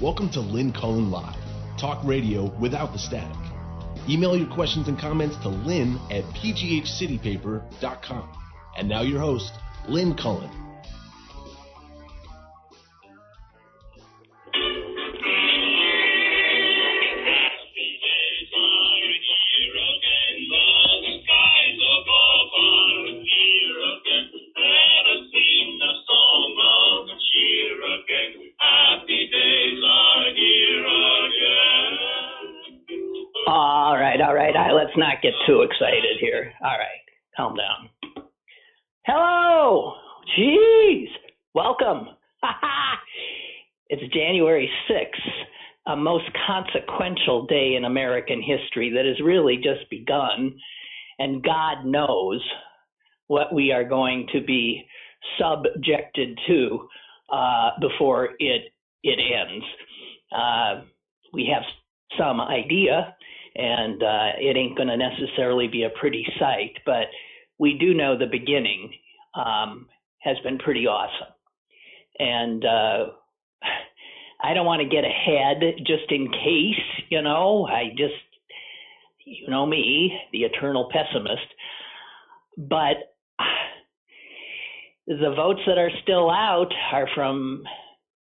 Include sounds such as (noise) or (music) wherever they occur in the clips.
Welcome to Lynn Cullen Live, talk radio without the static. Email your questions and comments to lynn at pghcitypaper.com. And now your host, Lynn Cullen. Get too excited here. All right, calm down. Hello, jeez, welcome. (laughs) it's January 6th, a most consequential day in American history that has really just begun, and God knows what we are going to be subjected to uh, before it it ends. Uh, we have some idea and uh, it ain't going to necessarily be a pretty sight, but we do know the beginning um, has been pretty awesome. And uh, I don't want to get ahead just in case, you know, I just, you know me, the eternal pessimist. But the votes that are still out are from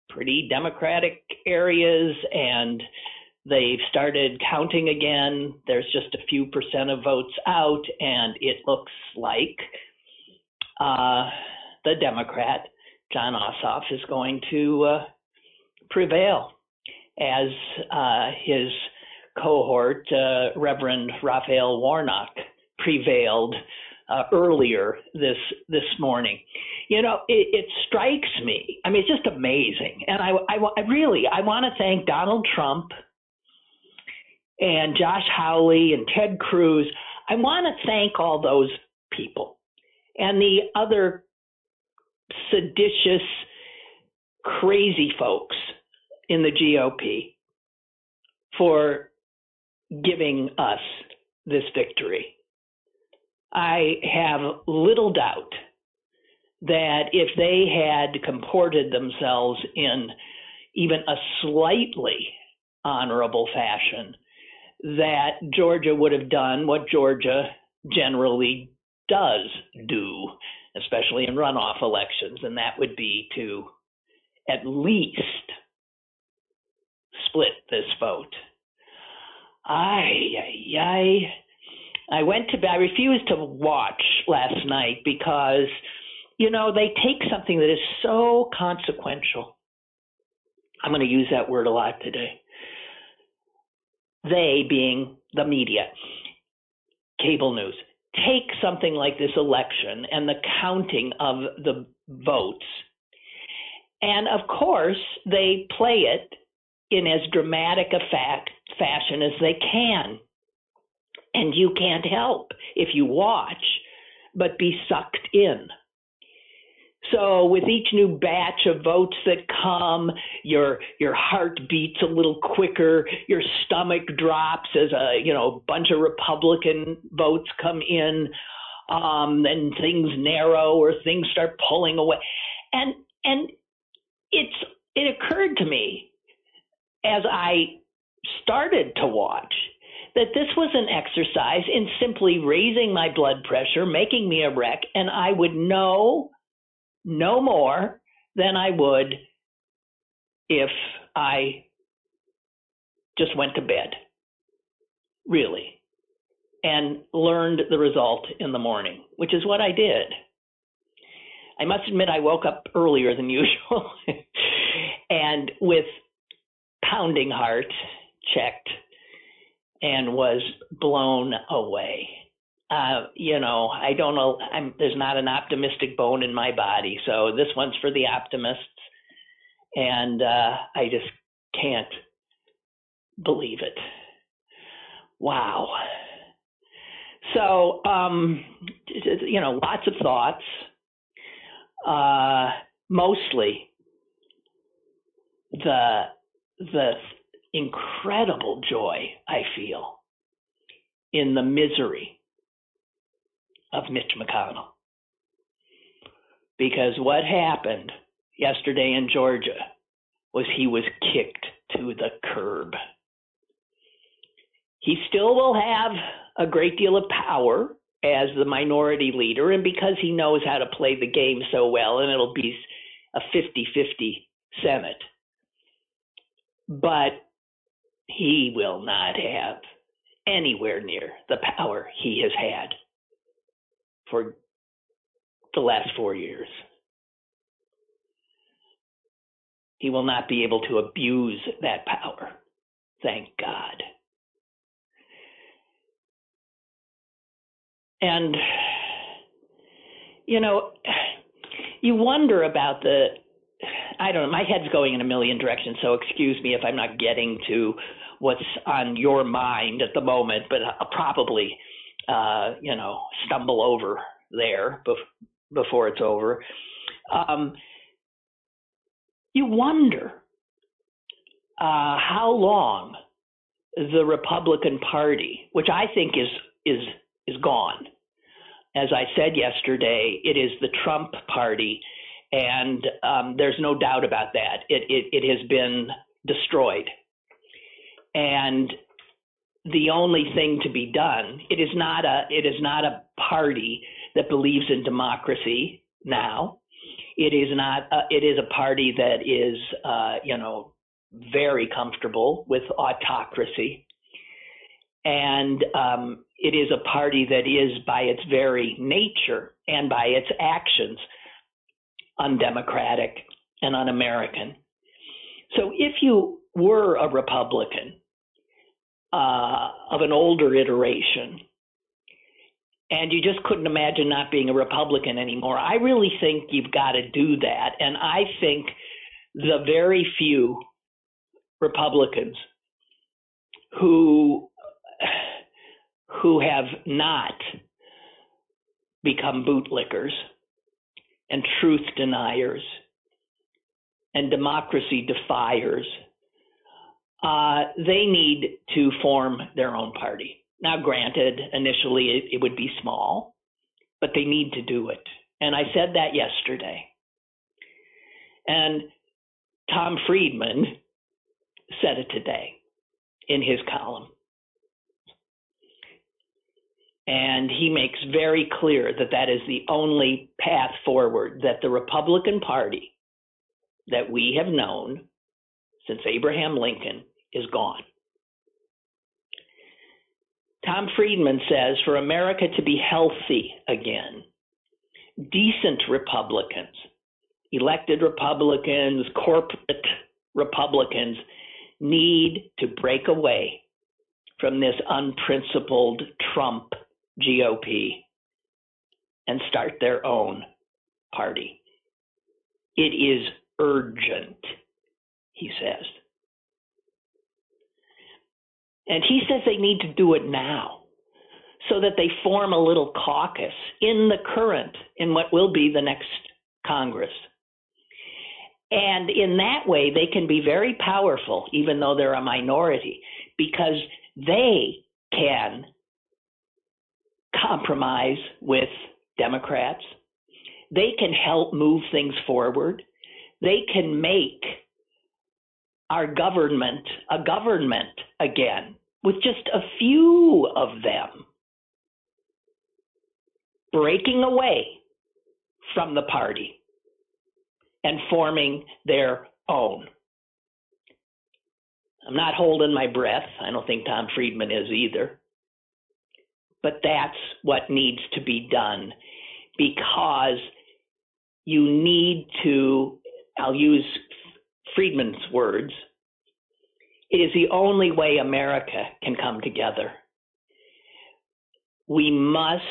pretty democratic areas and They've started counting again. There's just a few percent of votes out, and it looks like uh, the Democrat, Jon Ossoff, is going to uh, prevail as uh, his cohort, uh, Reverend Raphael Warnock, prevailed uh, earlier this this morning. You know, it, it strikes me. I mean, it's just amazing, and I, I, I really I want to thank Donald Trump and Josh Hawley and Ted Cruz. I want to thank all those people and the other seditious, crazy folks in the GOP for giving us this victory. I have little doubt that if they had comported themselves in even a slightly honorable fashion, that Georgia would have done what Georgia generally does do, especially in runoff elections, and that would be to at least split this vote. I, I, I went to. I refused to watch last night because, you know, they take something that is so consequential. I'm going to use that word a lot today they being the media, cable news, take something like this election and the counting of the votes. And of course, they play it in as dramatic a fact, fashion as they can. And you can't help if you watch but be sucked in. So with each new batch of votes that come, your your heart beats a little quicker, your stomach drops as a you know bunch of Republican votes come in, um, and things narrow or things start pulling away, and and it's it occurred to me as I started to watch that this was an exercise in simply raising my blood pressure, making me a wreck, and I would know no more than I would if I just went to bed, really, and learned the result in the morning, which is what I did. I must admit, I woke up earlier than (laughs) usual and with pounding heart checked and was blown away uh, you know, I don't know. I'm, there's not an optimistic bone in my body, so this one's for the optimists, and uh, I just can't believe it. Wow. So, um, you know, lots of thoughts. Uh, mostly the the incredible joy I feel in the misery of Mitch McConnell. Because what happened yesterday in Georgia was he was kicked to the curb. He still will have a great deal of power as the minority leader, and because he knows how to play the game so well, and it'll be a 50 50 Senate. But he will not have anywhere near the power he has had for the last four years. He will not be able to abuse that power. Thank God. And, you know, you wonder about the, I don't know, my head's going in a million directions, so excuse me if I'm not getting to what's on your mind at the moment, but I'll probably, uh, you know, stumble over there bef- before it's over. Um, you wonder uh, how long the Republican Party, which I think is is is gone. As I said yesterday, it is the Trump Party, and um, there's no doubt about that. It, it it has been destroyed, and the only thing to be done. It is not a it is not a party that believes in democracy now. It is not. A, it is a party that is, uh, you know, very comfortable with autocracy, and um, it is a party that is, by its very nature and by its actions, undemocratic and un-American. So, if you were a Republican uh, of an older iteration and you just couldn't imagine not being a Republican anymore. I really think you've got to do that. And I think the very few Republicans who who have not become bootlickers and truth deniers and democracy defiers, uh, they need to form their own party. Now, granted, initially it, it would be small, but they need to do it. And I said that yesterday. And Tom Friedman said it today in his column. And he makes very clear that that is the only path forward, that the Republican Party that we have known since Abraham Lincoln is gone. Tom Friedman says for America to be healthy again, decent Republicans, elected Republicans, corporate Republicans need to break away from this unprincipled Trump GOP and start their own party. It is urgent, he says. And he says they need to do it now so that they form a little caucus in the current, in what will be the next Congress. And in that way, they can be very powerful, even though they're a minority, because they can compromise with Democrats. They can help move things forward. They can make our government a government again with just a few of them breaking away from the party and forming their own. I'm not holding my breath. I don't think Tom Friedman is either. But that's what needs to be done because you need to, I'll use Friedman's words, it is the only way America can come together. We must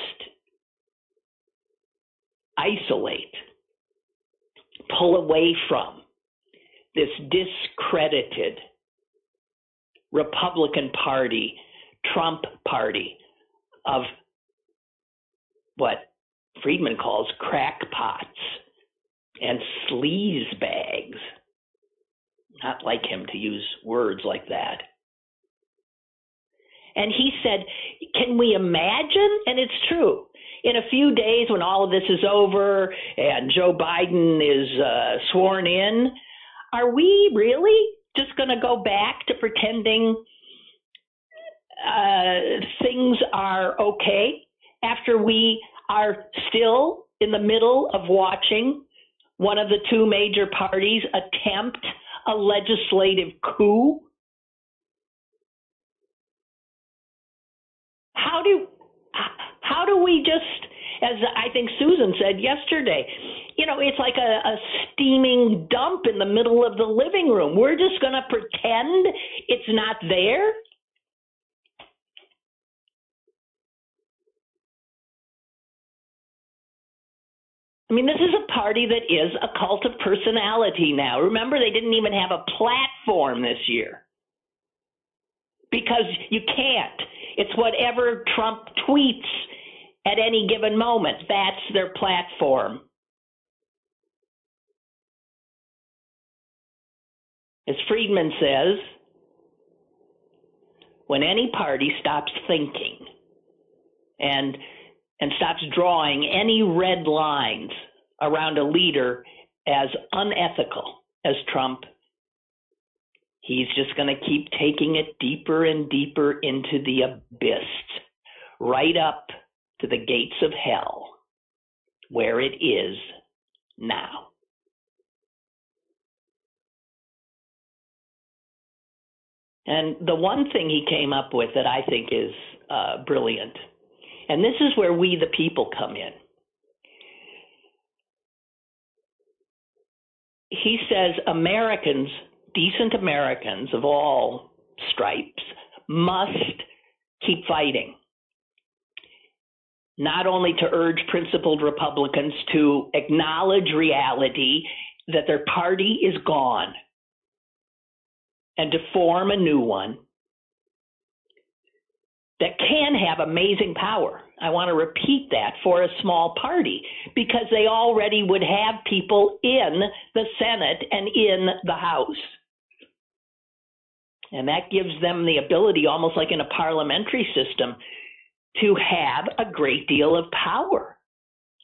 isolate, pull away from this discredited Republican Party, Trump Party of what Friedman calls crackpots and sleaze bags not like him to use words like that. And he said, Can we imagine? And it's true. In a few days, when all of this is over and Joe Biden is uh, sworn in, are we really just going to go back to pretending uh, things are okay after we are still in the middle of watching one of the two major parties attempt a legislative coup? How do how do we just as I think Susan said yesterday, you know, it's like a, a steaming dump in the middle of the living room. We're just going to pretend it's not there. I mean, this is a party that is a cult of personality now. Remember, they didn't even have a platform this year because you can't. It's whatever Trump tweets at any given moment. That's their platform. As Friedman says, when any party stops thinking and and stops drawing any red lines around a leader as unethical as Trump, he's just going to keep taking it deeper and deeper into the abyss, right up to the gates of hell, where it is now. And the one thing he came up with that I think is uh, brilliant, and this is where we, the people, come in. He says Americans, decent Americans of all stripes, must keep fighting not only to urge principled Republicans to acknowledge reality that their party is gone and to form a new one that can have amazing power. I want to repeat that for a small party because they already would have people in the Senate and in the House. And that gives them the ability, almost like in a parliamentary system, to have a great deal of power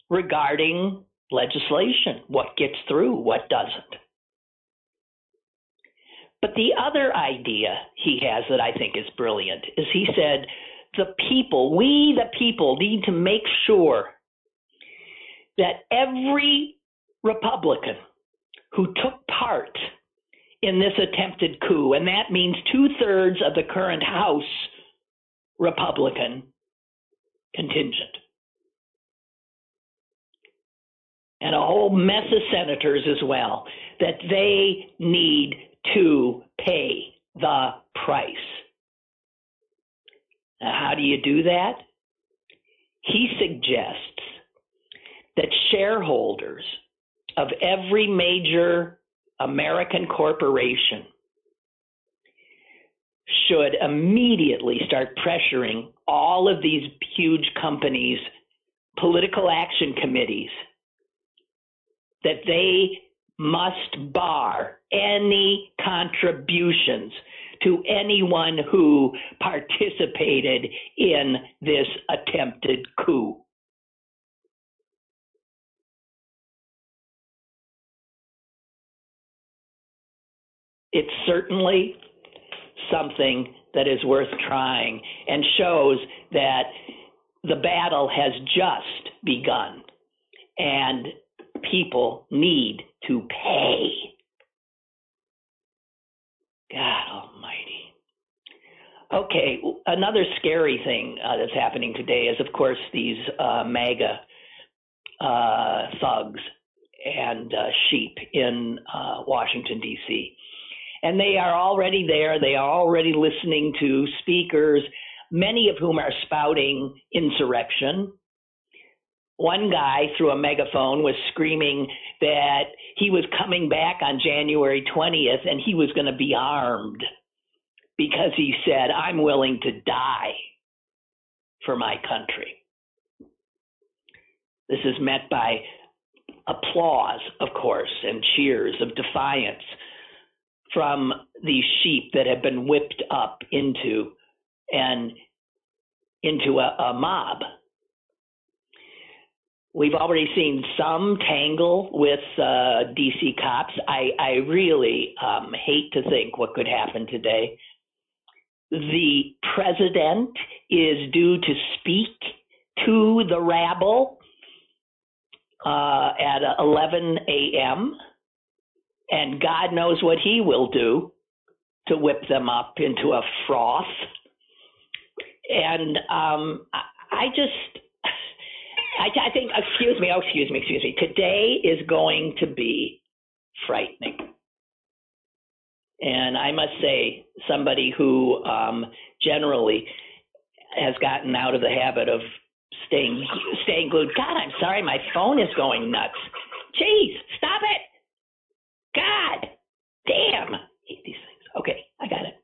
regarding legislation, what gets through, what doesn't. But the other idea he has that I think is brilliant is he said, the people, we the people need to make sure that every Republican who took part in this attempted coup, and that means two thirds of the current House Republican, contingent. And a whole mess of senators as well, that they need to pay the price. Now, how do you do that? He suggests that shareholders of every major American corporation should immediately start pressuring all of these huge companies' political action committees that they must bar any contributions to anyone who participated in this attempted coup. It's certainly something that is worth trying and shows that the battle has just begun and people need to pay. God almighty. Okay, another scary thing uh, that's happening today is, of course, these uh, MAGA uh, thugs and uh, sheep in uh, Washington, D.C and they are already there. They are already listening to speakers, many of whom are spouting insurrection. One guy through a megaphone was screaming that he was coming back on January 20th and he was going to be armed because he said, I'm willing to die for my country. This is met by applause, of course, and cheers of defiance from these sheep that have been whipped up into and into a, a mob. We've already seen some tangle with uh, DC cops. I, I really um, hate to think what could happen today. The president is due to speak to the rabble uh, at 11 a.m., and God knows what he will do to whip them up into a froth. And um, I, I just I, I think, excuse me, oh, excuse me, excuse me. Today is going to be frightening. And I must say, somebody who um, generally has gotten out of the habit of staying staying glued. God, I'm sorry, my phone is going nuts. Jeez, stop it! God, damn, I hate these things. Okay, I got it.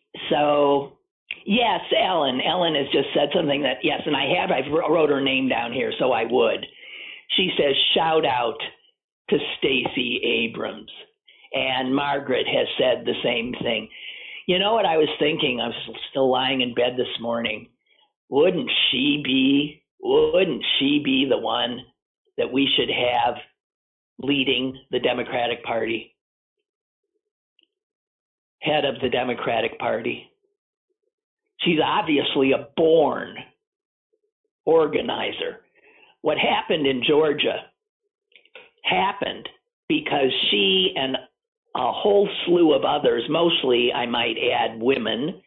(clears throat) so Yes, Ellen. Ellen has just said something that yes, and I have. I've wrote her name down here, so I would. She says, "Shout out to Stacey Abrams," and Margaret has said the same thing. You know what I was thinking? I was still lying in bed this morning. Wouldn't she be? Wouldn't she be the one that we should have leading the Democratic Party? Head of the Democratic Party. She's obviously a born organizer. What happened in Georgia happened because she and a whole slew of others, mostly, I might add, women,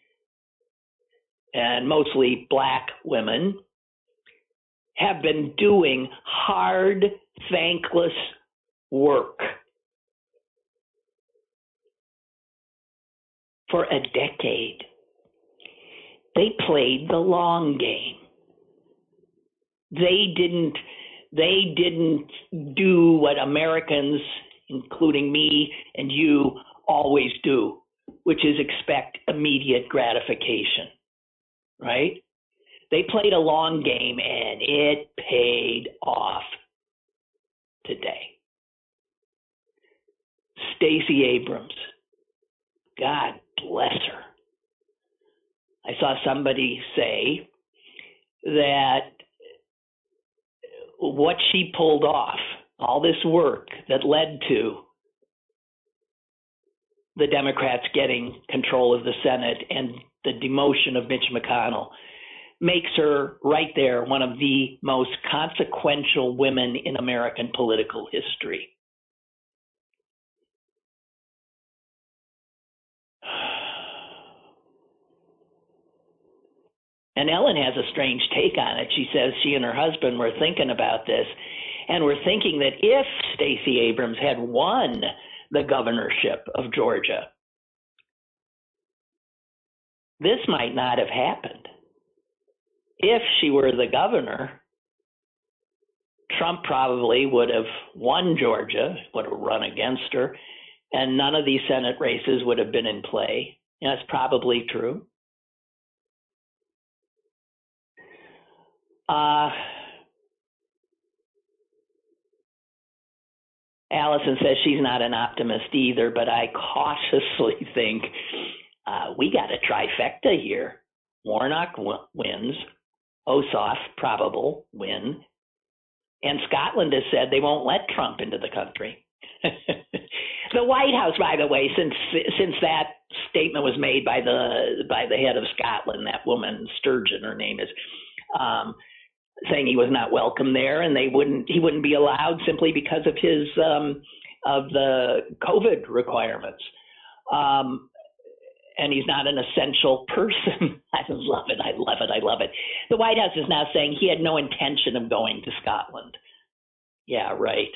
and mostly black women, have been doing hard, thankless work for a decade. They played the long game. They didn't they didn't do what Americans, including me and you, always do, which is expect immediate gratification. Right? They played a long game and it paid off today. Stacey Abrams, God bless her. I saw somebody say that what she pulled off, all this work that led to the Democrats getting control of the Senate and the demotion of Mitch McConnell, makes her right there one of the most consequential women in American political history. And Ellen has a strange take on it. She says she and her husband were thinking about this and were thinking that if Stacey Abrams had won the governorship of Georgia, this might not have happened. If she were the governor, Trump probably would have won Georgia, would have run against her, and none of these Senate races would have been in play. That's probably true. Uh, Allison says she's not an optimist either, but I cautiously (laughs) think uh, we got a trifecta here. Warnock w- wins, Ossoff probable win, and Scotland has said they won't let Trump into the country. (laughs) the White House, by the way, since since that statement was made by the by the head of Scotland, that woman Sturgeon, her name is, um, saying he was not welcome there, and they wouldn't he wouldn't be allowed simply because of his um, of the COVID requirements. Um, and he's not an essential person. (laughs) I love it. I love it. I love it. The White House is now saying he had no intention of going to Scotland. Yeah, right.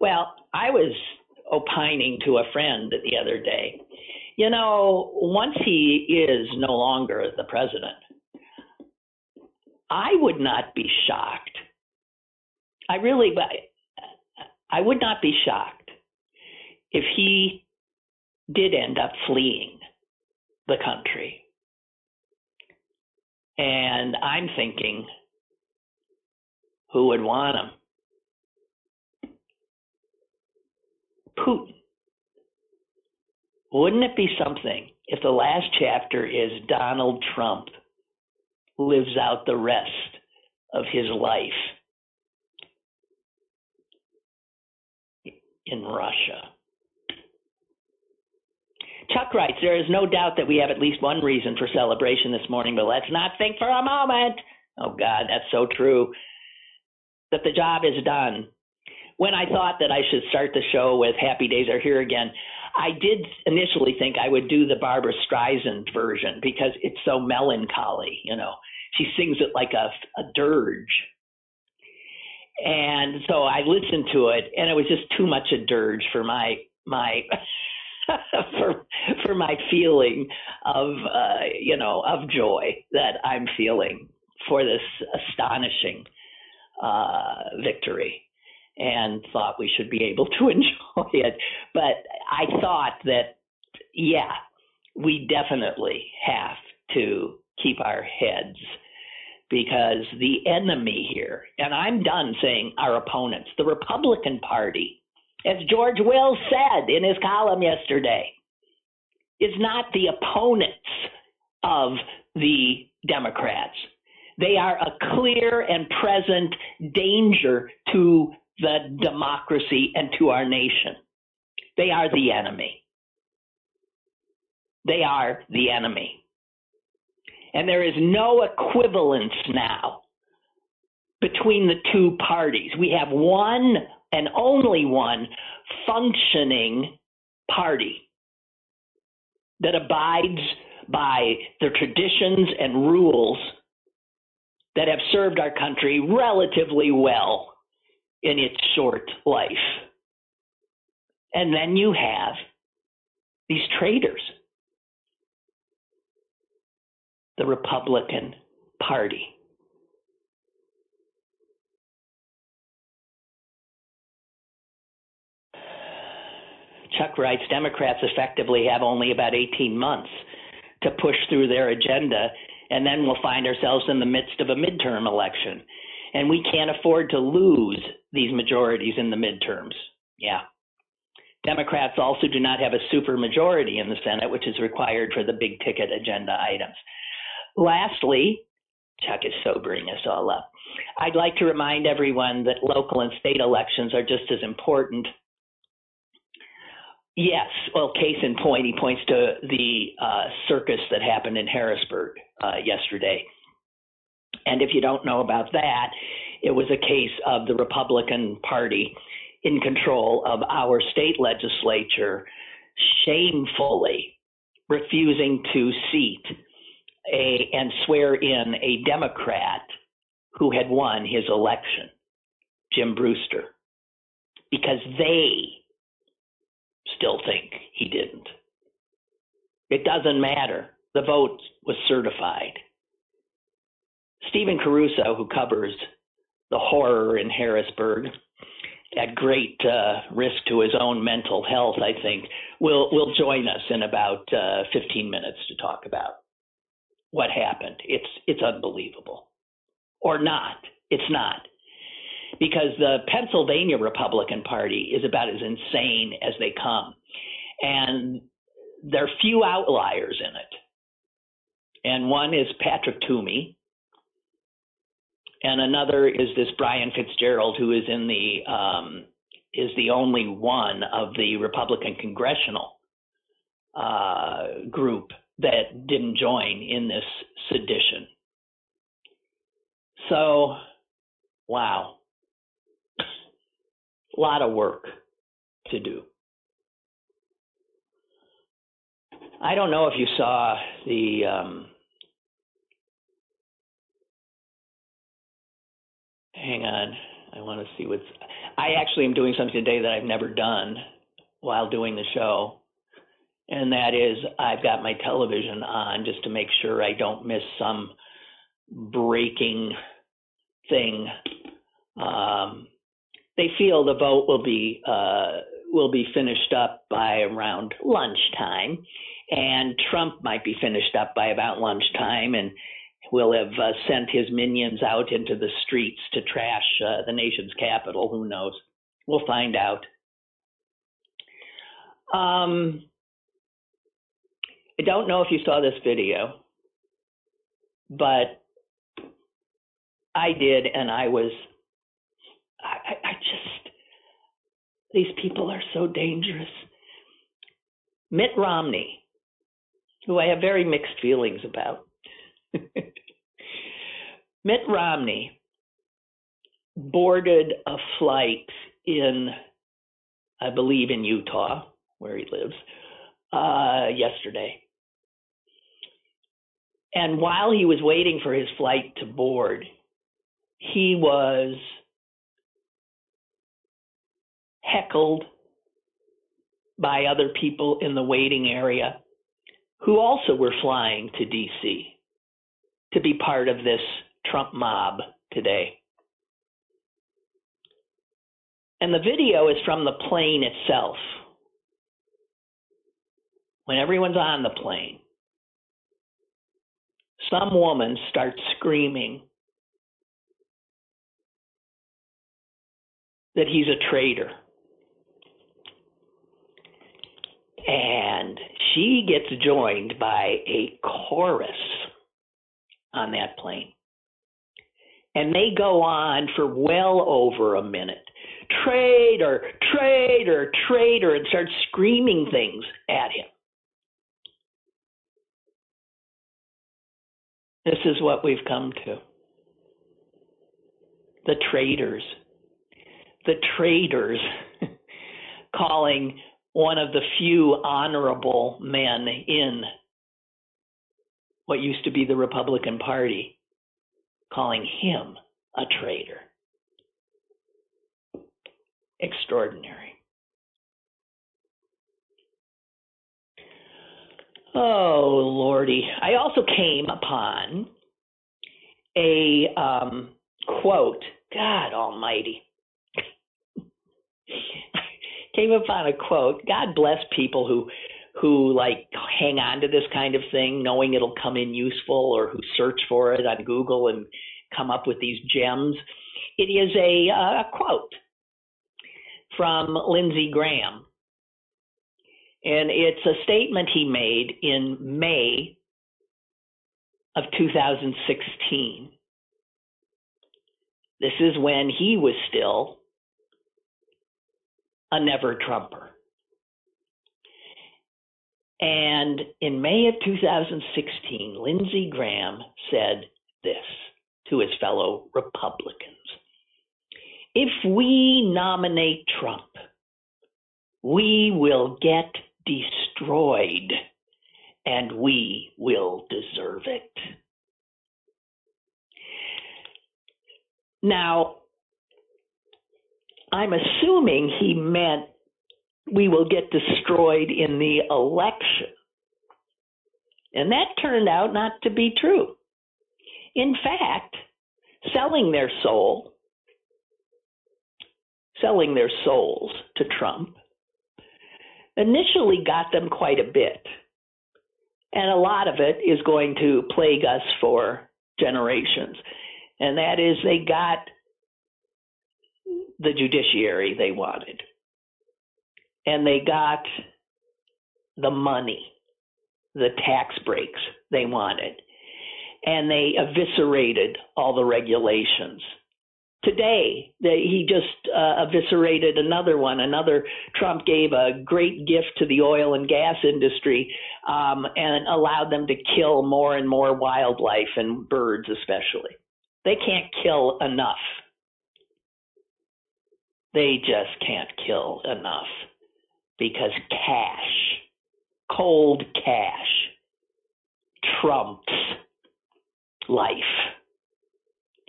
Well, I was opining to a friend the other day. You know, once he is no longer the president, I would not be shocked. I really, I would not be shocked if he did end up fleeing the country. And I'm thinking, who would want him? Putin. Wouldn't it be something if the last chapter is Donald Trump lives out the rest of his life in Russia. Chuck writes, There is no doubt that we have at least one reason for celebration this morning, but let's not think for a moment. Oh, God, that's so true. That the job is done. When I thought that I should start the show with Happy Days Are Here Again, I did initially think I would do the Barbra Streisand version because it's so melancholy, you know. She sings it like a, a dirge. And so I listened to it and it was just too much a dirge for my my (laughs) for for my feeling of uh, you know of joy that I'm feeling for this astonishing uh, victory, and thought we should be able to (laughs) enjoy it. But I thought that yeah, we definitely have to keep our heads because the enemy here, and I'm done saying our opponents, the Republican Party as George Will said in his column yesterday, is not the opponents of the Democrats. They are a clear and present danger to the democracy and to our nation. They are the enemy. They are the enemy. And there is no equivalence now between the two parties. We have one and only one functioning party that abides by the traditions and rules that have served our country relatively well in its short life. And then you have these traitors, the Republican Party. Chuck writes Democrats effectively have only about 18 months to push through their agenda, and then we'll find ourselves in the midst of a midterm election. And we can't afford to lose these majorities in the midterms. Yeah. Democrats also do not have a supermajority in the Senate, which is required for the big ticket agenda items. Lastly, Chuck is sobering us all up. I'd like to remind everyone that local and state elections are just as important Yes. Well, case in point, he points to the uh, circus that happened in Harrisburg uh, yesterday. And if you don't know about that, it was a case of the Republican Party in control of our state legislature shamefully refusing to seat a and swear in a Democrat who had won his election, Jim Brewster, because they still think he didn't. It doesn't matter. The vote was certified. Stephen Caruso, who covers the horror in Harrisburg at great uh, risk to his own mental health, I think, will will join us in about uh, 15 minutes to talk about what happened. It's it's unbelievable, or not. It's not because the Pennsylvania Republican Party is about as insane as they come. And there are few outliers in it. And one is Patrick Toomey, and another is this Brian Fitzgerald, who is in the um, is the only one of the Republican congressional uh, group that didn't join in this sedition. So, wow a (laughs) lot of work to do. I don't know if you saw the um, hang on. I want to see what's. I actually am doing something today that I've never done while doing the show, and that is I've got my television on just to make sure I don't miss some breaking thing. Um, they feel the vote will be uh, will be finished up by around lunchtime, and Trump might be finished up by about lunchtime, and will have uh, sent his minions out into the streets to trash uh, the nation's capital. Who knows? We'll find out. Um, I don't know if you saw this video, but I did, and I was, I, I just, these people are so dangerous. Mitt Romney, who I have very mixed feelings about. (laughs) Mitt Romney boarded a flight in, I believe, in Utah, where he lives, uh, yesterday. And while he was waiting for his flight to board, he was heckled by other people in the waiting area who also were flying to DC to be part of this Trump mob today. And the video is from the plane itself. When everyone's on the plane, some woman starts screaming that he's a traitor. And she gets joined by a chorus on that plane. And they go on for well over a minute. Traitor, traitor, traitor, and start screaming things at him. This is what we've come to. The traitors. The traitors (laughs) calling one of the few honorable men in what used to be the Republican Party, calling him a traitor. Extraordinary. Oh, Lordy. I also came upon a um, quote. God Almighty. (laughs) came upon a quote. God bless people who who like hang on to this kind of thing, knowing it'll come in useful, or who search for it on Google and come up with these gems. It is a, uh, a quote from Lindsey Graham, and it's a statement he made in May of 2016. This is when he was still a never Trumper. And in May of 2016, Lindsey Graham said this to his fellow Republicans If we nominate Trump, we will get destroyed and we will deserve it. Now, I'm assuming he meant we will get destroyed in the election. And that turned out not to be true. In fact, selling their soul, selling their souls to Trump, initially got them quite a bit. And a lot of it is going to plague us for generations. And that is, they got the judiciary they wanted and they got the money, the tax breaks they wanted, and they eviscerated all the regulations. Today, they, he just uh, eviscerated another one. Another Trump gave a great gift to the oil and gas industry um, and allowed them to kill more and more wildlife and birds, especially. They can't kill enough. They just can't kill enough because cash, cold cash, trumps life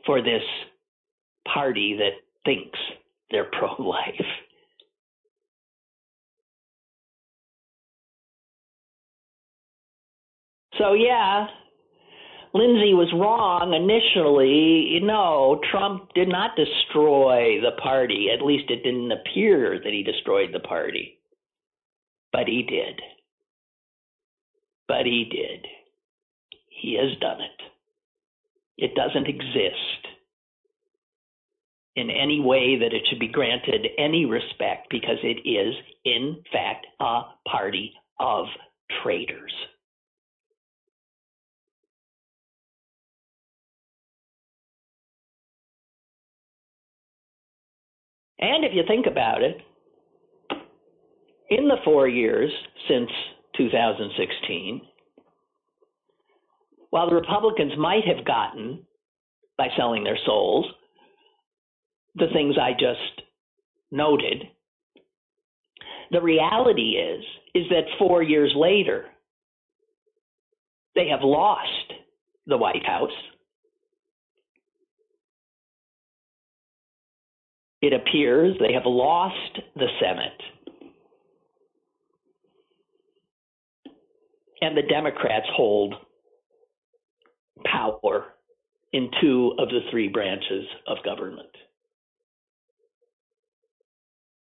for this party that thinks they're (laughs) pro life. So, yeah, Lindsey was wrong initially. No, Trump did not destroy the party. At least it didn't appear that he destroyed the party. But he did. But he did. He has done it. It doesn't exist in any way that it should be granted any respect because it is, in fact, a party of traitors. And if you think about it, in the four years since 2016, while the Republicans might have gotten, by selling their souls, the things I just noted, the reality is is that 4 years later they have lost the White House. It appears they have lost the Senate. And the Democrats hold power in two of the three branches of government.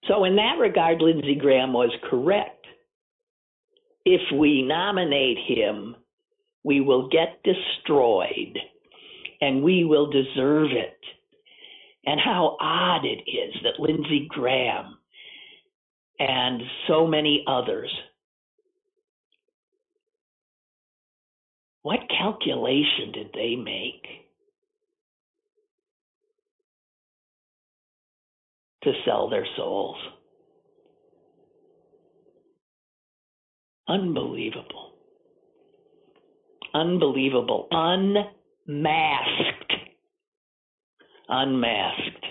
So, in that regard, Lindsey Graham was correct. If we nominate him, we will get destroyed and we will deserve it. And how odd it is that Lindsey Graham and so many others What calculation did they make to sell their souls? Unbelievable. Unbelievable. Unmasked. Unmasked.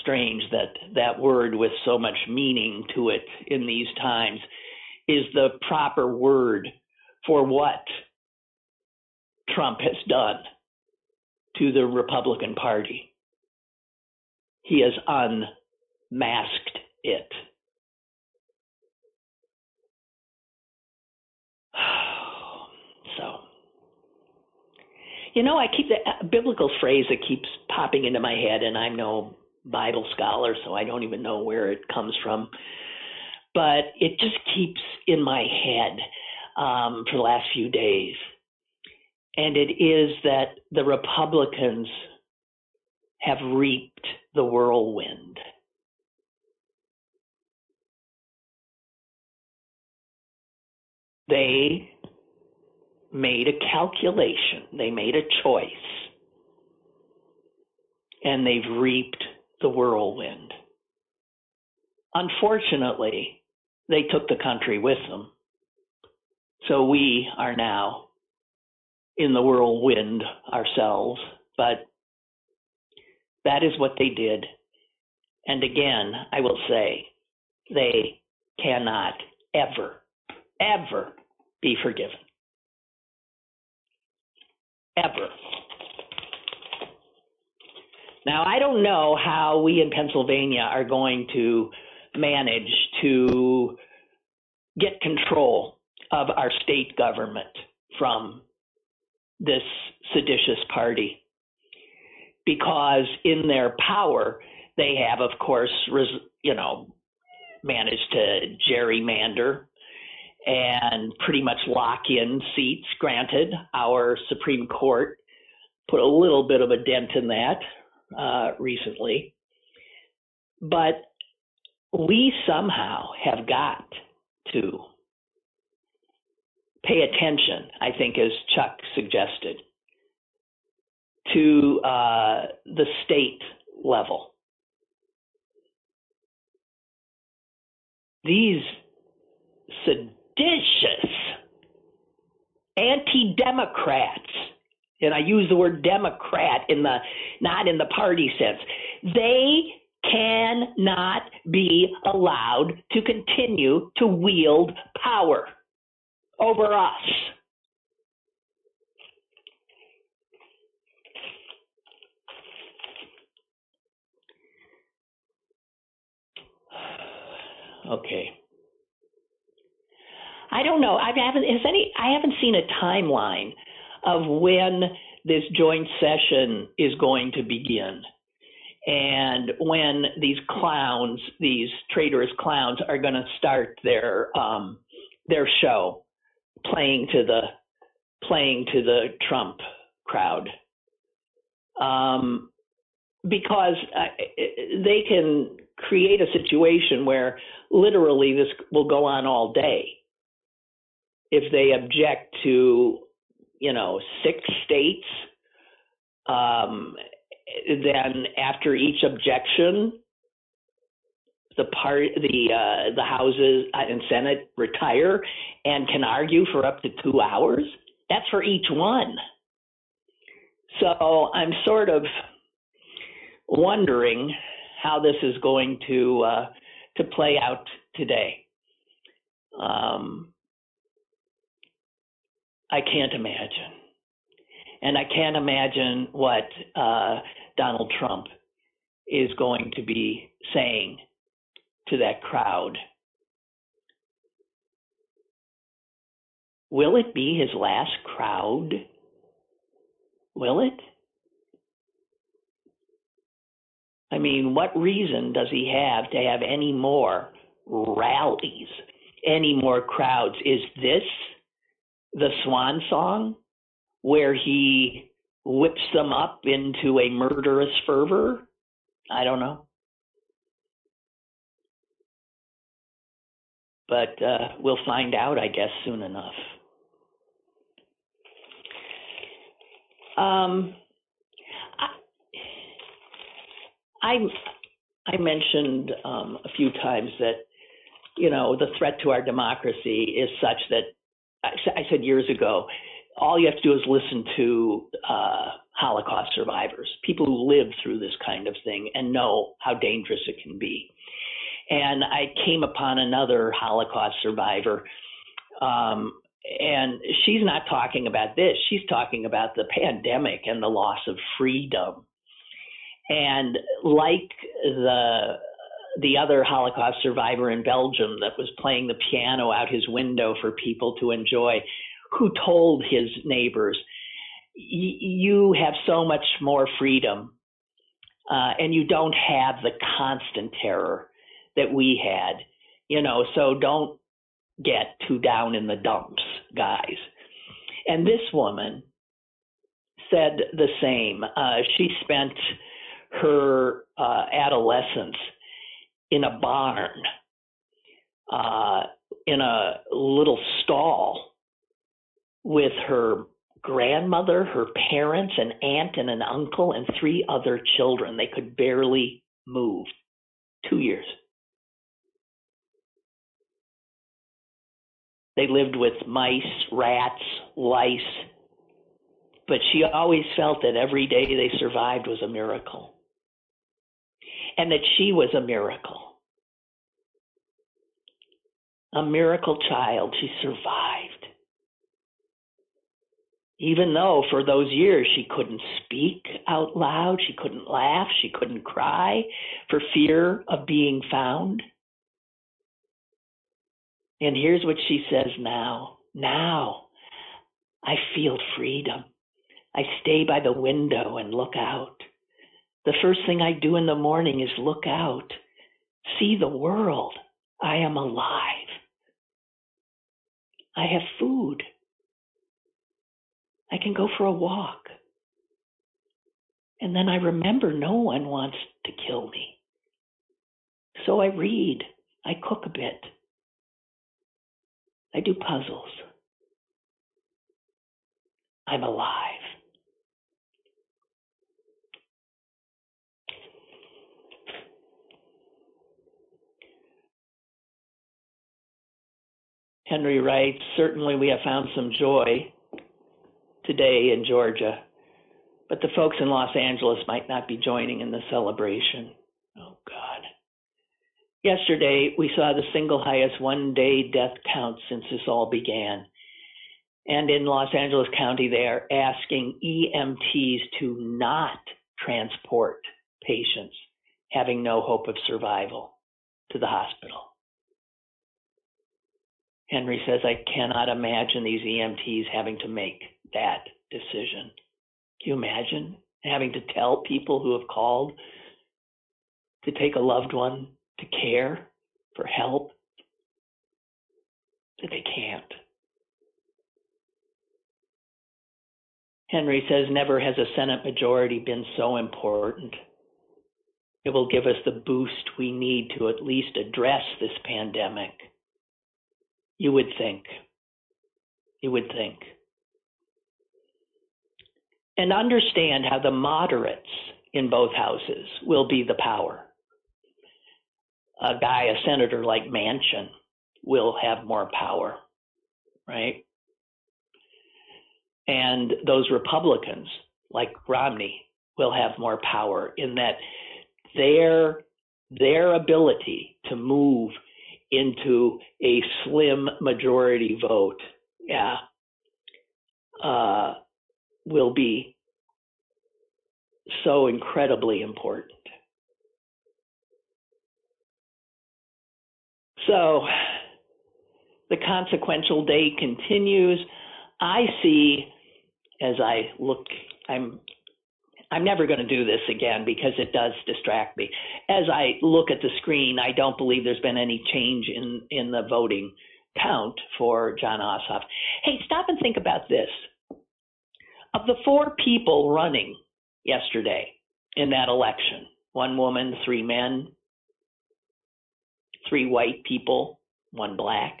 Strange that that word with so much meaning to it in these times is the proper word for what Trump has done to the Republican Party. He has unmasked it. (sighs) So, you know, I keep the uh, biblical phrase that keeps popping into my head, and I'm no Bible scholar, so I don't even know where it comes from. But it just keeps in my head um, for the last few days. And it is that the Republicans have reaped the whirlwind. They made a calculation, they made a choice, and they've reaped the whirlwind. Unfortunately, they took the country with them. So we are now in the whirlwind ourselves, but that is what they did. And again, I will say, they cannot ever, ever be forgiven. Ever. Now, I don't know how we in Pennsylvania are going to manage to get control of our state government from this seditious party. Because in their power, they have, of course, you know, managed to gerrymander and pretty much lock in seats. Granted, our Supreme Court put a little bit of a dent in that uh, recently. But we somehow have got to pay attention, I think, as Chuck suggested, to uh, the state level. These seditious anti-democrats, and I use the word Democrat in the not in the party sense, they cannot be allowed to continue to wield power over us. Okay. I don't know. I haven't has any I haven't seen a timeline of when this joint session is going to begin and when these clowns, these traitorous clowns, are going to start their um, their show playing to the playing to the Trump crowd, um, because they can create a situation where literally this will go on all day. If they object to, you know, six states, um, then after each objection, the part the uh, the houses and Senate retire and can argue for up to two hours. That's for each one. So I'm sort of wondering how this is going to uh, to play out today. Um, I can't imagine, and I can't imagine what uh, Donald Trump is going to be saying to that crowd. Will it be his last crowd? Will it? I mean, what reason does he have to have any more rallies, any more crowds? Is this the swan song where he whips them up into a murderous fervor? I don't know. But uh, we'll find out, I guess, soon enough. Um, I, I mentioned um, a few times that you know the threat to our democracy is such that I, said years ago, all you have to do is listen to uh, Holocaust survivors, people who live through this kind of thing, and know how dangerous it can be. And I came upon another Holocaust survivor um, and she's not talking about this. She's talking about the pandemic and the loss of freedom. And like the the other Holocaust survivor in Belgium that was playing the piano out his window for people to enjoy, who told his neighbors, "You have so much more freedom, uh, and you don't have the constant terror that we had." You know, so don't get too down in the dumps, guys. And this woman said the same. Uh, she spent her uh, adolescence in a barn, uh, in a little stall with her grandmother, her parents, an aunt, and an uncle, and three other children. They could barely move. Two years. They lived with mice, rats, lice. But she always felt that every day they survived was a miracle. And that she was a miracle. A miracle child. She survived. Even though for those years she couldn't speak out loud, she couldn't laugh, she couldn't cry for fear of being found. And here's what she says now. Now I feel freedom. I stay by the window and look out. The first thing I do in the morning is look out, see the world. I am alive. I have food. I can go for a walk. And then I remember no one wants to kill me. So I read, I cook a bit, I do puzzles. I'm alive. Henry writes, certainly we have found some joy today in Georgia, but the folks in Los Angeles might not be joining in the celebration. Yesterday, we saw the single highest one day death count since this all began. And in Los Angeles County, they are asking EMTs to not transport patients having no hope of survival to the hospital. Henry says, I cannot imagine these EMTs having to make that decision. Can you imagine having to tell people who have called to take a loved one to care for help that they can't. Henry says, Never has a Senate majority been so important. It will give us the boost we need to at least address this pandemic. You would think. You would think. And understand how the moderates in both houses will be the power. A guy, a senator like Manchin, will have more power, right? And those Republicans, like Romney, will have more power in that their their ability to move into a slim majority vote, yeah, uh, will be so incredibly important. So the consequential day continues. I see as I look, I'm I'm never going to do this again because it does distract me. As I look at the screen, I don't believe there's been any change in, in the voting count for Jon Ossoff. Hey, stop and think about this. Of the four people running yesterday in that election, one woman, three men, three white people, one black,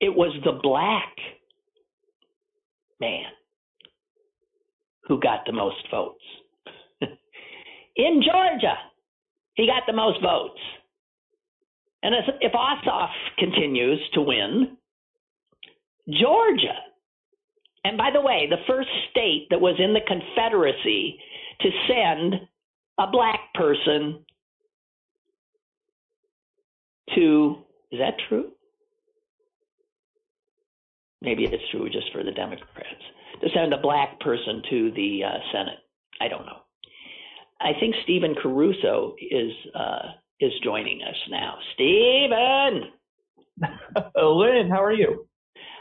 it was the black man who got the most votes. (laughs) In Georgia, he got the most votes. And if Ossoff continues to win, Georgia, and by the way, the first state that was in the Confederacy to send a black person to, is that true? Maybe it's true just for the Democrats to send a black person to the uh, Senate. I don't know. I think Stephen Caruso is uh, is joining us now. Stephen, (laughs) Lynn, how are you?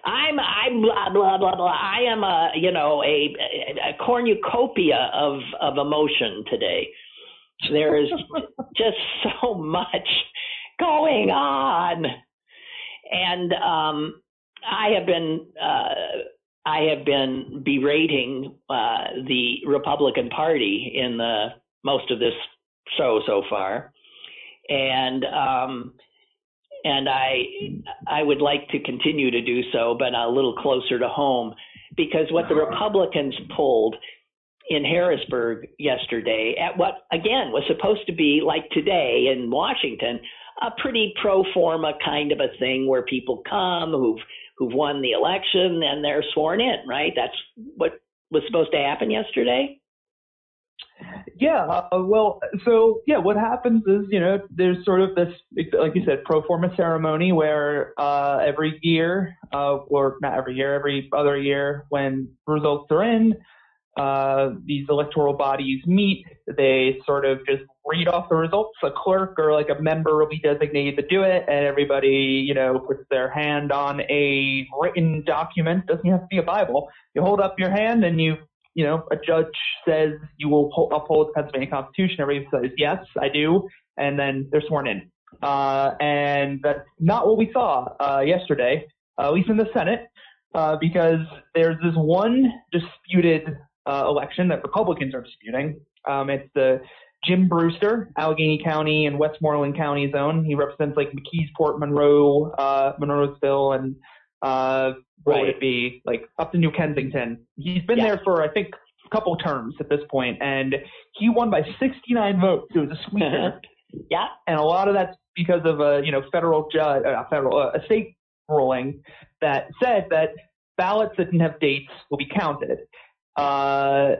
I'm I'm blah blah blah blah. I am a you know a, a cornucopia of of emotion today. There is (laughs) just so much going on, and um, I have been uh, I have been berating uh, the Republican Party in the most of this show so far, and um, and I I would like to continue to do so, but a little closer to home, because what the Republicans pulled in Harrisburg yesterday at what again was supposed to be like today in Washington, a pretty pro forma kind of a thing where people come who've who've won the election and they're sworn in, right? That's what was supposed to happen yesterday. Yeah, uh, well, so yeah, what happens is, you know, there's sort of this, like you said, pro forma ceremony where uh, every year, uh, or not every year, every other year, when results are in, uh, these electoral bodies meet. They sort of just read off the results. A clerk or like a member will be designated to do it, and everybody, you know, puts their hand on a written document. Doesn't have to be a Bible. You hold up your hand, and you, you know, a judge says you will uphold the Pennsylvania Constitution. Everybody says yes, I do, and then they're sworn in. Uh, and that's not what we saw uh, yesterday, uh, at least in the Senate, uh, because there's this one disputed uh, election that Republicans are disputing. Um, it's the Jim Brewster, Allegheny County and Westmoreland County zone. He represents like McKeesport, Monroe, uh, Monroeville, and uh, what right. would it be? Like up to New Kensington. He's been yeah. there for I think a couple terms at this point, and he won by 69 votes. It was a sweeper. (laughs) yeah, and a lot of that's because of a you know federal judge, uh, federal uh, a state ruling that said that ballots that didn't have dates will be counted. Uh,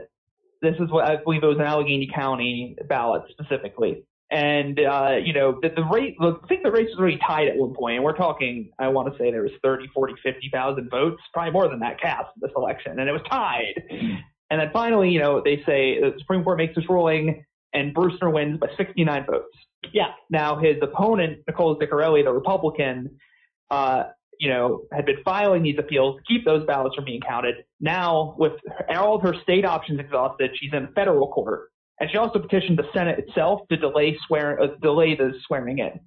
this is what I believe it was an Allegheny County ballot specifically. And, uh, you know, the, the rate, I think the race was already tied at one point. And we're talking, I want to say there was 30, 40, 50,000 votes, probably more than that cast in this election. And it was tied. And then finally, you know, they say the Supreme Court makes this ruling and Brewster wins by 69 votes. Yeah. Now his opponent, Nicole Ziccarelli, the Republican, uh, you know, had been filing these appeals to keep those ballots from being counted. Now, with all of her state options exhausted, she's in federal court, and she also petitioned the Senate itself to delay swear uh, delay the swearing in.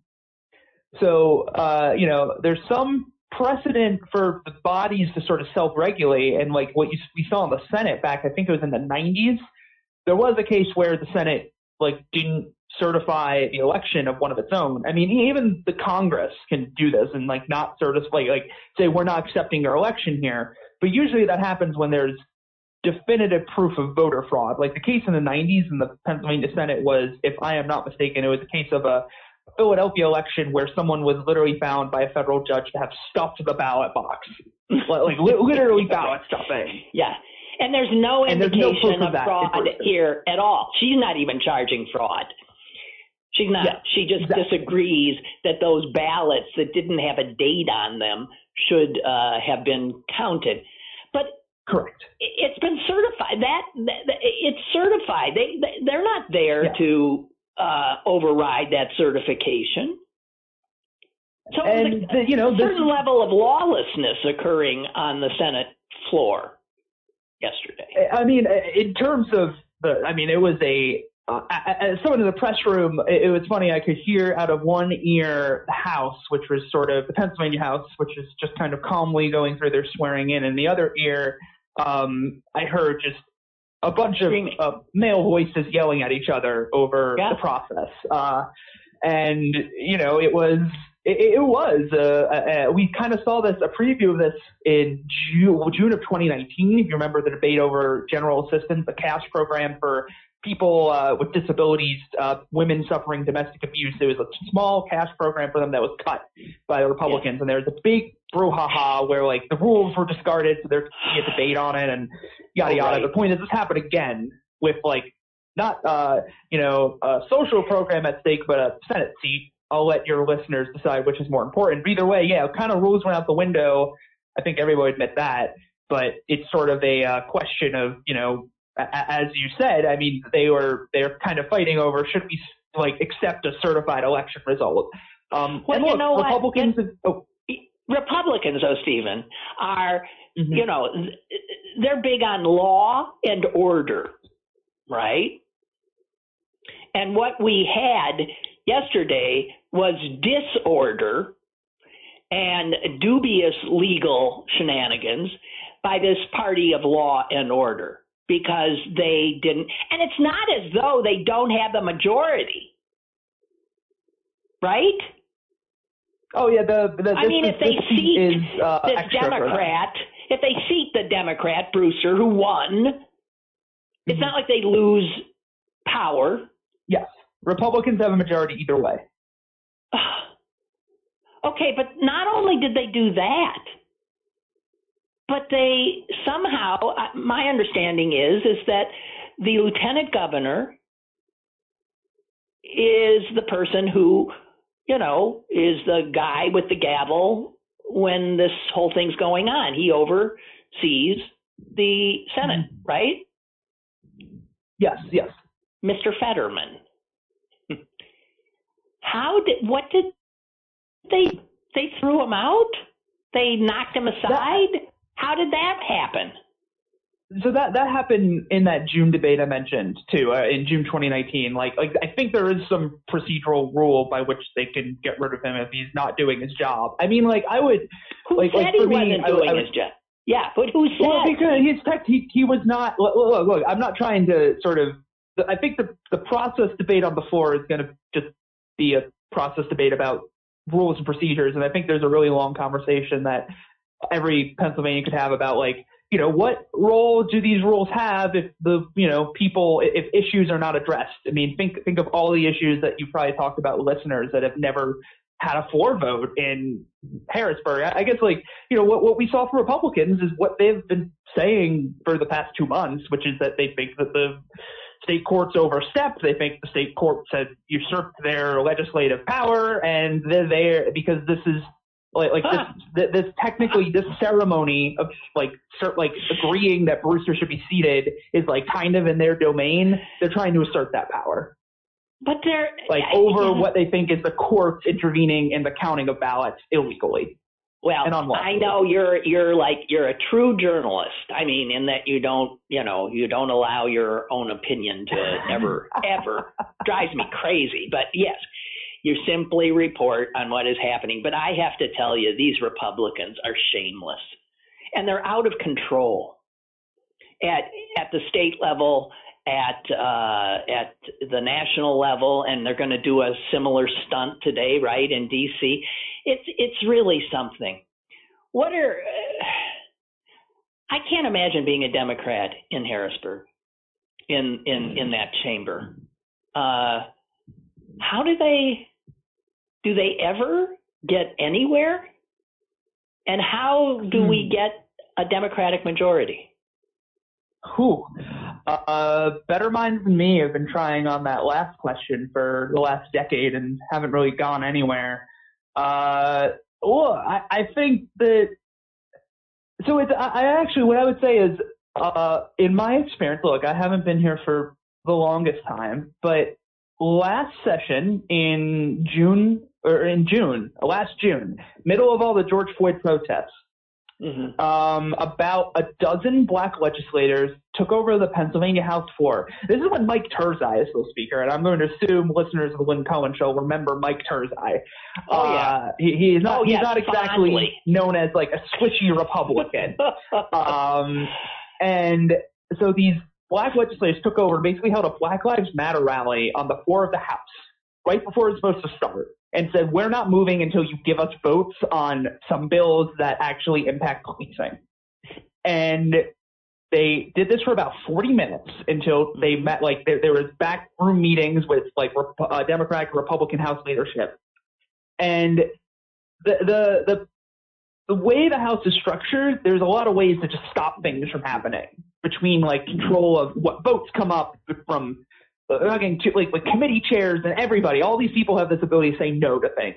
So, uh, you know, there's some precedent for the bodies to sort of self-regulate, and like what you, we saw in the Senate back, I think it was in the 90s. There was a case where the Senate like didn't certify the election of one of its own. I mean, even the Congress can do this and like not certify, like, like say we're not accepting your election here. But usually that happens when there's definitive proof of voter fraud. Like the case in the 90s in the Pennsylvania Senate was, if I am not mistaken, it was a case of a Philadelphia election where someone was literally found by a federal judge to have stuffed the ballot box, like literally ballot stuffing. Yeah. And there's no indication there's no of, of fraud here at all. She's not even charging fraud. She's not. Yeah, she just exactly. disagrees that those ballots that didn't have a date on them should uh, have been counted. But correct. It's been certified. That, that it's certified. They they're not there yeah. to uh, override that certification. So and the, you know, a certain level of lawlessness occurring on the Senate floor yesterday. I mean, in terms of the, I mean, it was a. Uh, as someone in the press room, it, it was funny. I could hear out of one ear the House, which was sort of the Pennsylvania House, which is just kind of calmly going through their swearing in, and the other ear, um, I heard just a bunch of uh, male voices yelling at each other over yeah. the process. Uh, and you know, it was it, it was uh, uh, uh we kind of saw this a preview of this in June, June of 2019. If you remember the debate over general assistance, the cash program for people uh, with disabilities, uh, women suffering domestic abuse. There was a small cash program for them that was cut by the Republicans, yeah. and there was a big brouhaha where like the rules were discarded, so there's a debate on it, and yada yada. Right. The point is, this happened again with like not uh, you know a social program at stake, but a Senate seat. I'll let your listeners decide which is more important. But either way, yeah, kind of rules went out the window. I think everyone admit that. But it's sort of a uh, question of you know as you said, I mean, they were they're kind of fighting over should we like accept a certified election result. Um, well, look, you know Republicans. Oh. Republicans, though, Stephen, are mm-hmm. you know they're big on law and order, right? And what we had yesterday was disorder and dubious legal shenanigans by this party of law and order because they didn't. And it's not as though they don't have the majority, right? Oh yeah, the, the I mean, if they seat is, uh, this Democrat, if they seat the Democrat Brewster who won, mm-hmm. it's not like they lose power. Yes, Republicans have a majority either way. (sighs) okay, but not only did they do that, but they somehow, my understanding is, is that the lieutenant governor is the person who, you know, is the guy with the gavel when this whole thing's going on. He oversees the Senate, mm-hmm. right? Yes, yes. Mr. Fetterman. How did what did they they threw him out? They knocked him aside? That, how did that happen? So that that happened in that June debate I mentioned too, uh, in June 2019. Like, like I think there is some procedural rule by which they can get rid of him if he's not doing his job. I mean, like I would. Who like, said like, he wasn't me, doing I, I his job? Yeah, but who said? Well, because he's tech, he he was not. Look, look, look, I'm not trying to sort of. I think the the process debate on the floor is going to just be a process debate about rules and procedures, and I think there's a really long conversation that every Pennsylvania could have about like, you know, what role do these rules have if the, you know, people, if issues are not addressed? I mean, think, think of all the issues that you probably talked about listeners that have never had a floor vote in Harrisburg. I guess like, you know, what, what we saw from Republicans is what they've been saying for the past two months, which is that they think that the state courts overstepped. They think the state courts have usurped their legislative power and they're there because this is like like this (laughs) this technically this ceremony of like start like agreeing that Brewster should be seated is like kind of in their domain. They're trying to assert that power. But they're like over what they think is the courts intervening in the counting of ballots illegally. Well, I know you're you're like you're a true journalist. I mean, in that you don't you know you don't allow your own opinion to ever (laughs) ever drives me crazy. But yes, you simply report on what is happening. But I have to tell you, these Republicans are shameless and they're out of control at at the state level, at uh, at the national level, and they're going to do a similar stunt today, right in D.C. It's it's really something. What are I can't imagine being a Democrat in Harrisburg, in in in that chamber. Uh, how do they do they ever get anywhere? And how do we Hmm. get a Democratic majority? Whew. Uh, better minds than me have been trying on that last question for the last decade and haven't really gone anywhere. Uh, well, I, I think that, so it's, I, I actually, what I would say is, uh, in my experience, look, I haven't been here for the longest time, but last session in June, or in June, last June, middle of all the George Floyd protests, hmm um, about a dozen black legislators took over the Pennsylvania House floor. This is when Mike Turzai is still speaker, and I'm going to assume listeners of the Lynn Cullen show remember Mike Turzai. Oh, yeah. Uh, he, he is not Oh, he's yes, not exactly fondly. known as like a squishy Republican. (laughs) um, and so these black legislators took over and basically held a Black Lives Matter rally on the floor of the House right before it was supposed to start and said, we're not moving until you give us votes on some bills that actually impact policing. And they did this for about 40 minutes until they met, like, there, there was backroom meetings with, like, Rep- uh, Democratic Republican House leadership. And the, the, the, the way the House is structured, there's a lot of ways to just stop things from happening between, like, control of what votes come up from again, like, like committee chairs and everybody, all these people have this ability to say no to things.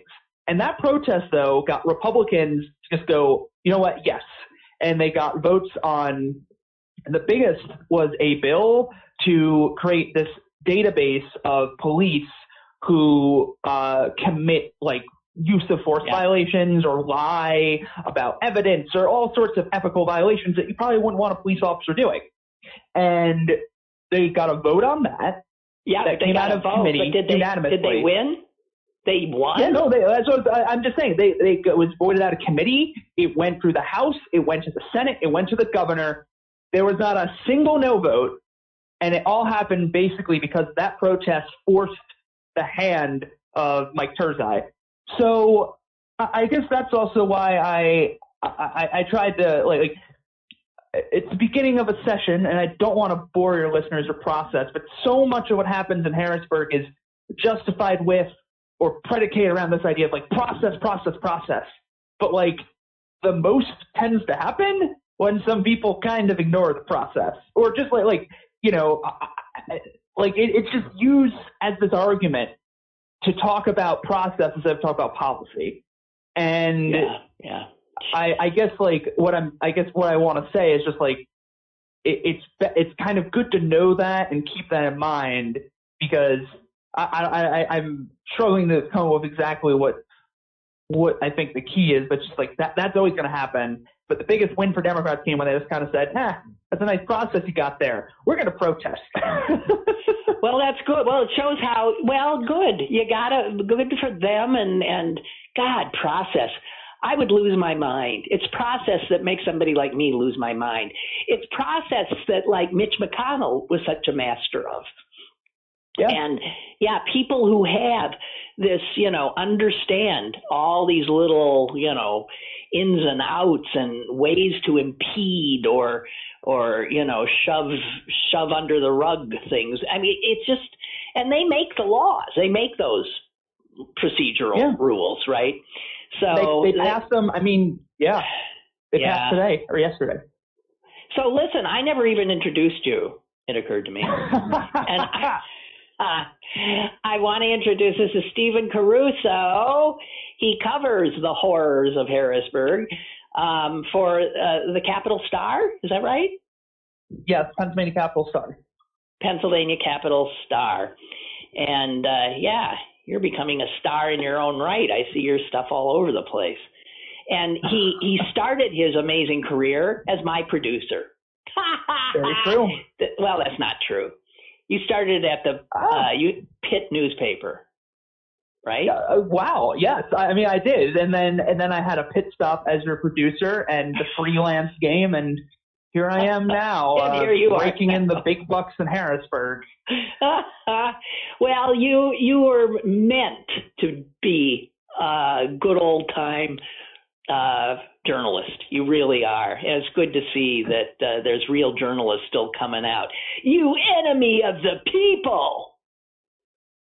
And that protest, though, got Republicans to just go, you know what, yes. And they got votes on, the biggest was a bill to create this database of police who uh, commit, like, use of force Yeah. violations or lie about evidence or all sorts of ethical violations that you probably wouldn't want a police officer doing. And they got a vote on that. Yeah, that they came got out a of vote, committee but did they did they win? They won. Yeah, no, they, that's what I'm just saying. They, they it was voted out of committee. It went through the House. It went to the Senate. It went to the governor. There was not a single no vote, and it all happened basically because that protest forced the hand of Mike Turzai. So I I guess that's also why I I, I tried to like, like it's the beginning of a session, and I don't want to bore your listeners or process, but so much of what happens in Harrisburg is justified with or predicated around this idea of like process, process, process. But like the most tends to happen when some people kind of ignore the process, or just like like you know, like it, it's just used as this argument to talk about process instead of talk about policy. And yeah, yeah. I, I guess like what I'm, I guess what I want to say is just like it, it's it's kind of good to know that and keep that in mind because I, I, I I'm struggling to come up with exactly what what I think the key is, but just like that that's always going to happen. But the biggest win for Democrats came when they just kind of said, "Ah, that's a nice process you got there. We're going to protest." (laughs) Well, that's good. Well, it shows how well good you gotta good for them and and God process. I would lose my mind. It's process that makes somebody like me lose my mind. It's process that like Mitch McConnell was such a master of. Yeah. And yeah, people who have this, you know, understand all these little, you know, ins and outs and ways to impede or or you know shove shove under the rug things. I mean, it's just and they make the laws. They make those procedural Yeah. rules, right? So they, they passed them. I mean, yeah, they Yeah. passed today or yesterday. so listen, I never even introduced you. It occurred to me. (laughs) and I, uh, I want to introduce this is Stephen Caruso. He covers the horrors of Harrisburg um, for uh, the Capital Star. Is that right? yes, Pennsylvania Capital Star. Pennsylvania Capital Star. And uh, yeah, you're becoming a star in your own right. I see your stuff all over the place. And he he (laughs) started his amazing career as my producer. Very true. (laughs) Well, that's not true. You started at the Ah. uh, you Pitt newspaper, right? Uh, wow. Yes. I I mean, I did, and then and then I had a pit stop as your producer and the freelance game, and here I am now, (laughs) And uh, here you breaking in the big bucks in Harrisburg. (laughs) well, you you were meant to be a good old time uh, journalist. You really are. And it's good to see that uh, there's real journalists still coming out. You enemy of the people.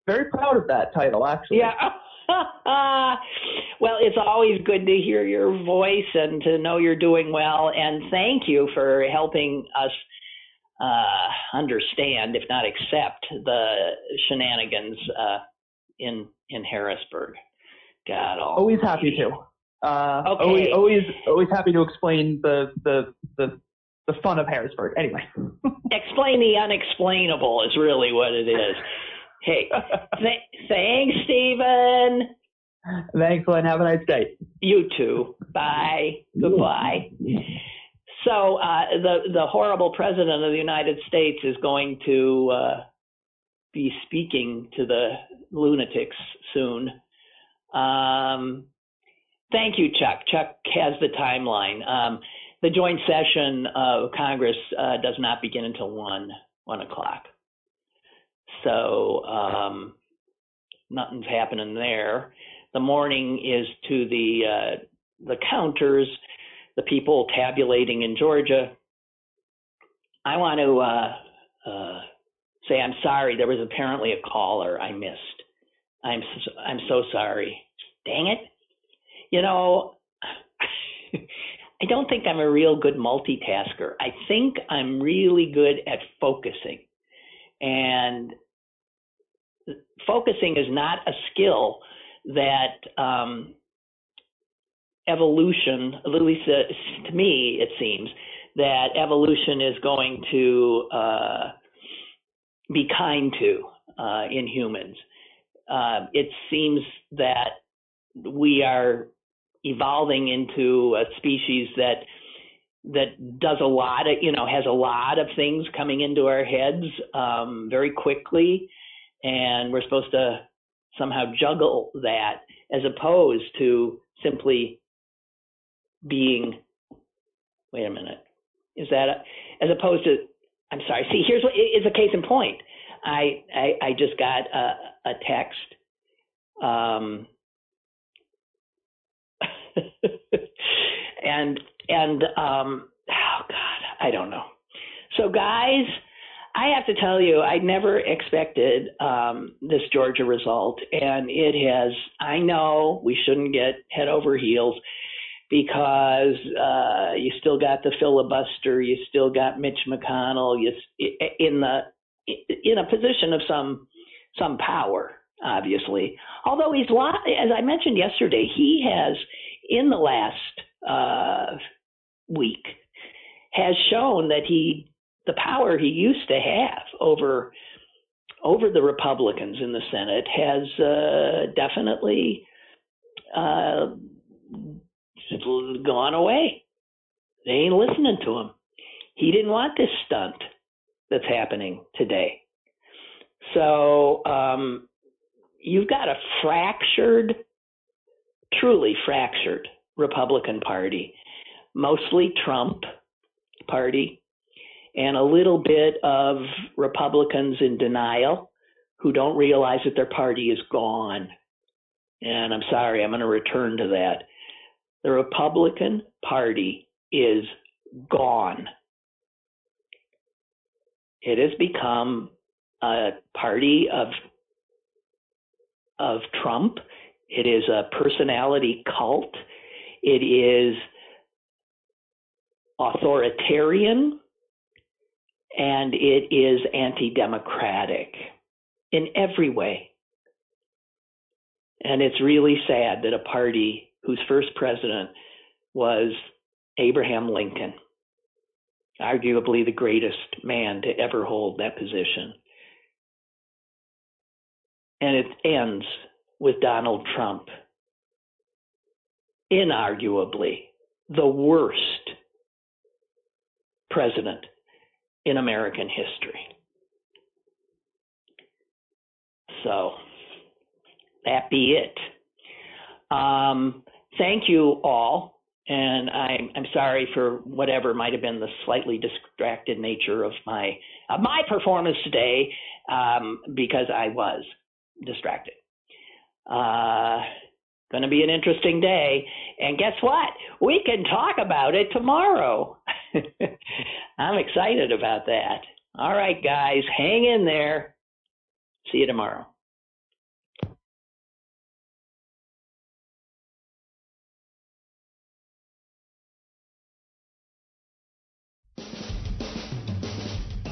Very proud of that title, actually. Yeah. (laughs) (laughs) well, it's always good to hear your voice and to know you're doing well. And thank you for helping us uh, understand, if not accept, the shenanigans uh, in in Harrisburg. God, always happy to. Uh, okay. Always, always, always happy to explain the the the the fun of Harrisburg. Anyway. (laughs) Explain the unexplainable is really what it is. Hey, (laughs) th- thanks, Stephen. Thanks, Lynn. Have a nice day. You too. Bye. Goodbye. So uh, the the horrible president of the United States is going to uh, be speaking to the lunatics soon. Um, thank you, Chuck. Chuck has the timeline. Um, the joint session of Congress uh, does not begin until one one o'clock. So um, nothing's happening there. The morning is to the uh, the counters, the people tabulating in Georgia. I want to uh, uh, say I'm sorry. There was apparently a caller I missed. I'm so, I'm so sorry. Dang it. You know, (laughs) I don't think I'm a real good multitasker. I think I'm really good at focusing. And focusing is not a skill that um, evolution, at least uh, to me, it seems that evolution is going to uh, be kind to uh, in humans. Uh, it seems that we are evolving into a species that that does a lot of you know has a lot of things coming into our heads um, very quickly and we're supposed to somehow juggle that as opposed to simply being wait a minute is that a, as opposed to i'm sorry see here's what is a case in point. I i, I just got a, a text um (laughs) and and um oh god i don't know. So guys I have to tell you, I never expected um, this Georgia result, and it has. I know we shouldn't get head over heels because uh, you still got the filibuster, you still got Mitch McConnell, you in the in a position of some some power, obviously. Although he's as I mentioned yesterday, he has in the last uh, week has shown that he the power he used to have over over the Republicans in the Senate has uh, definitely uh, gone away. They ain't listening to him. He didn't want this stunt that's happening today. So um, you've got a fractured, truly fractured Republican Party, mostly Trump Party, and a little bit of Republicans in denial who don't realize that their party is gone. And I'm sorry, I'm going to return to that. The Republican Party is gone. It has become a party of of Trump. It is a personality cult. It is authoritarian and it is anti democratic in every way. And it's really sad that a party whose first president was Abraham Lincoln, arguably the greatest man to ever hold that position, and it ends with Donald Trump, inarguably the worst president in American history. So that be it. Um, thank you all, and I'm I'm sorry for whatever might have been the slightly distracted nature of my of my performance today, um, because I was distracted. Uh, Going to be an interesting day. And guess what? We can talk about it tomorrow. (laughs) I'm excited about that. All right, guys, hang in there. See you tomorrow.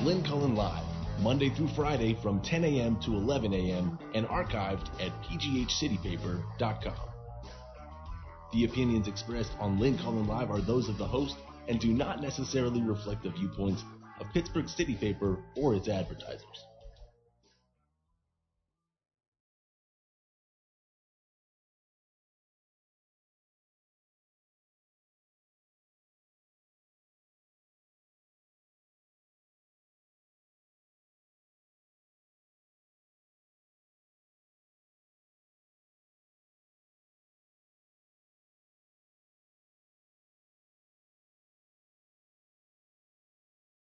Lynn Cullen Live, Monday through Friday from 10 a.m. to 11 a.m. and archived at pghcitypaper.com. The opinions expressed on Lynn Cullen Live are those of the host and do not necessarily reflect the viewpoints of Pittsburgh City Paper or its advertisers.